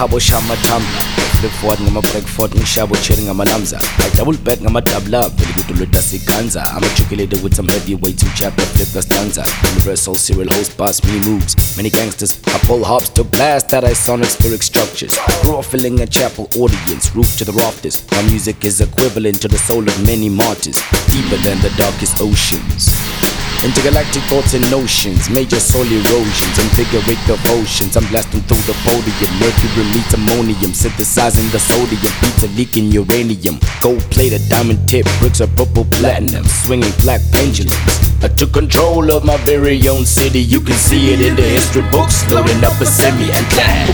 khabo shama tumbler flip forward ngama break forward ngishabo cherry ngama lamza I double back ngama double up vele kudolota siganza I'm a chocolated with some heavyweight to jab the flip stanza. Universal serial host boss many moves. Many gangsters I pull hops to blast that I sonic spheric structures. Grew up filling a chapel audience roof to the rafters. My music is equivalent to the soul of many martyrs. Deeper than the darkest oceans Intergalactic thoughts and notions, major soul erosions, invigorate devotions. I'm blasting through the podium, mercury meets ammonium, synthesizing the sodium, beats are leaking uranium. Gold plated, diamond tip, bricks are purple platinum, swinging black pendulums. I took control of my very own city. You can see it in the history books, loading up a semi and.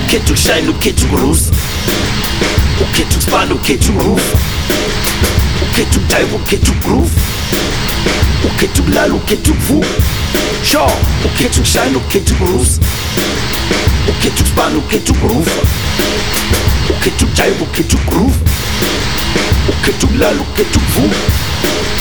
Okay to shine, okay to cruise. Okay to roof. Okay to dive, to groove. To dive, okay to groove. Okay to lal, okay to vous.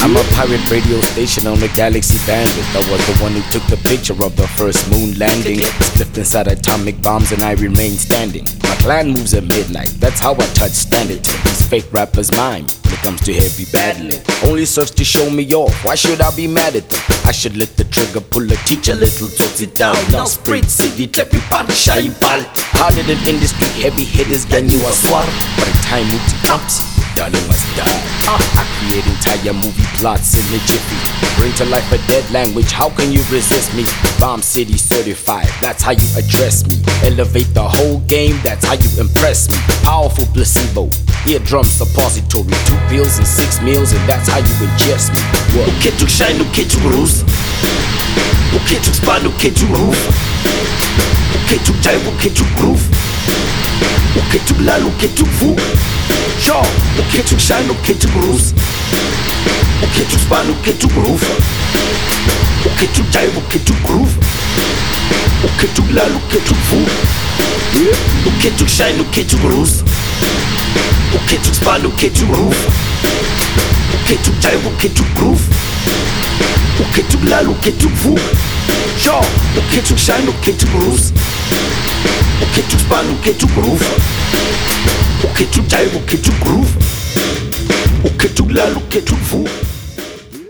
I'm a pirate radio station on the galaxy bandwidth. I was the one who took the picture of the first moon landing. Slipped inside atomic bombs and I remain standing. My clan moves at midnight, that's how I touch standard. These fake rappers mime when it comes to heavy battling. Only serves to show me off, why should I be mad at them? I should let the trigger pull a teach a little, toss it down. Now spread city, clap your party, shine ball. Harder than industry, heavy hitters, then you are swat. By the time Muti comes, darling must die. I create entire movie plots in a jiffy. Bring to life a dead language, how can you resist me? Bomb City certified, that's how you address me. Elevate the whole game, that's how you impress me. Powerful placebo, eardrum suppository. Two pills and six meals, and that's how you ingest me. What? Okay to shine, okay to cruise. Okay to span, okay to roof. Okay to dive, okay to groove. Okay to lal, okay to vous. Sure, okay to shine, okay to cruise. Okay to span, okay to groove. Okay to dive, okay to groove. Okay to lal, okay to vous. Yeah. Okay to shine, okay to cruise. Okay to span, okay to groove. Okay to dive, okay to groove. Okay to lal, okay to vous. Sure, okay to shine, okay to cruise. Okay to span, okay to groove. Okay to dive, okay to groove. Okay to lal, okay to vous.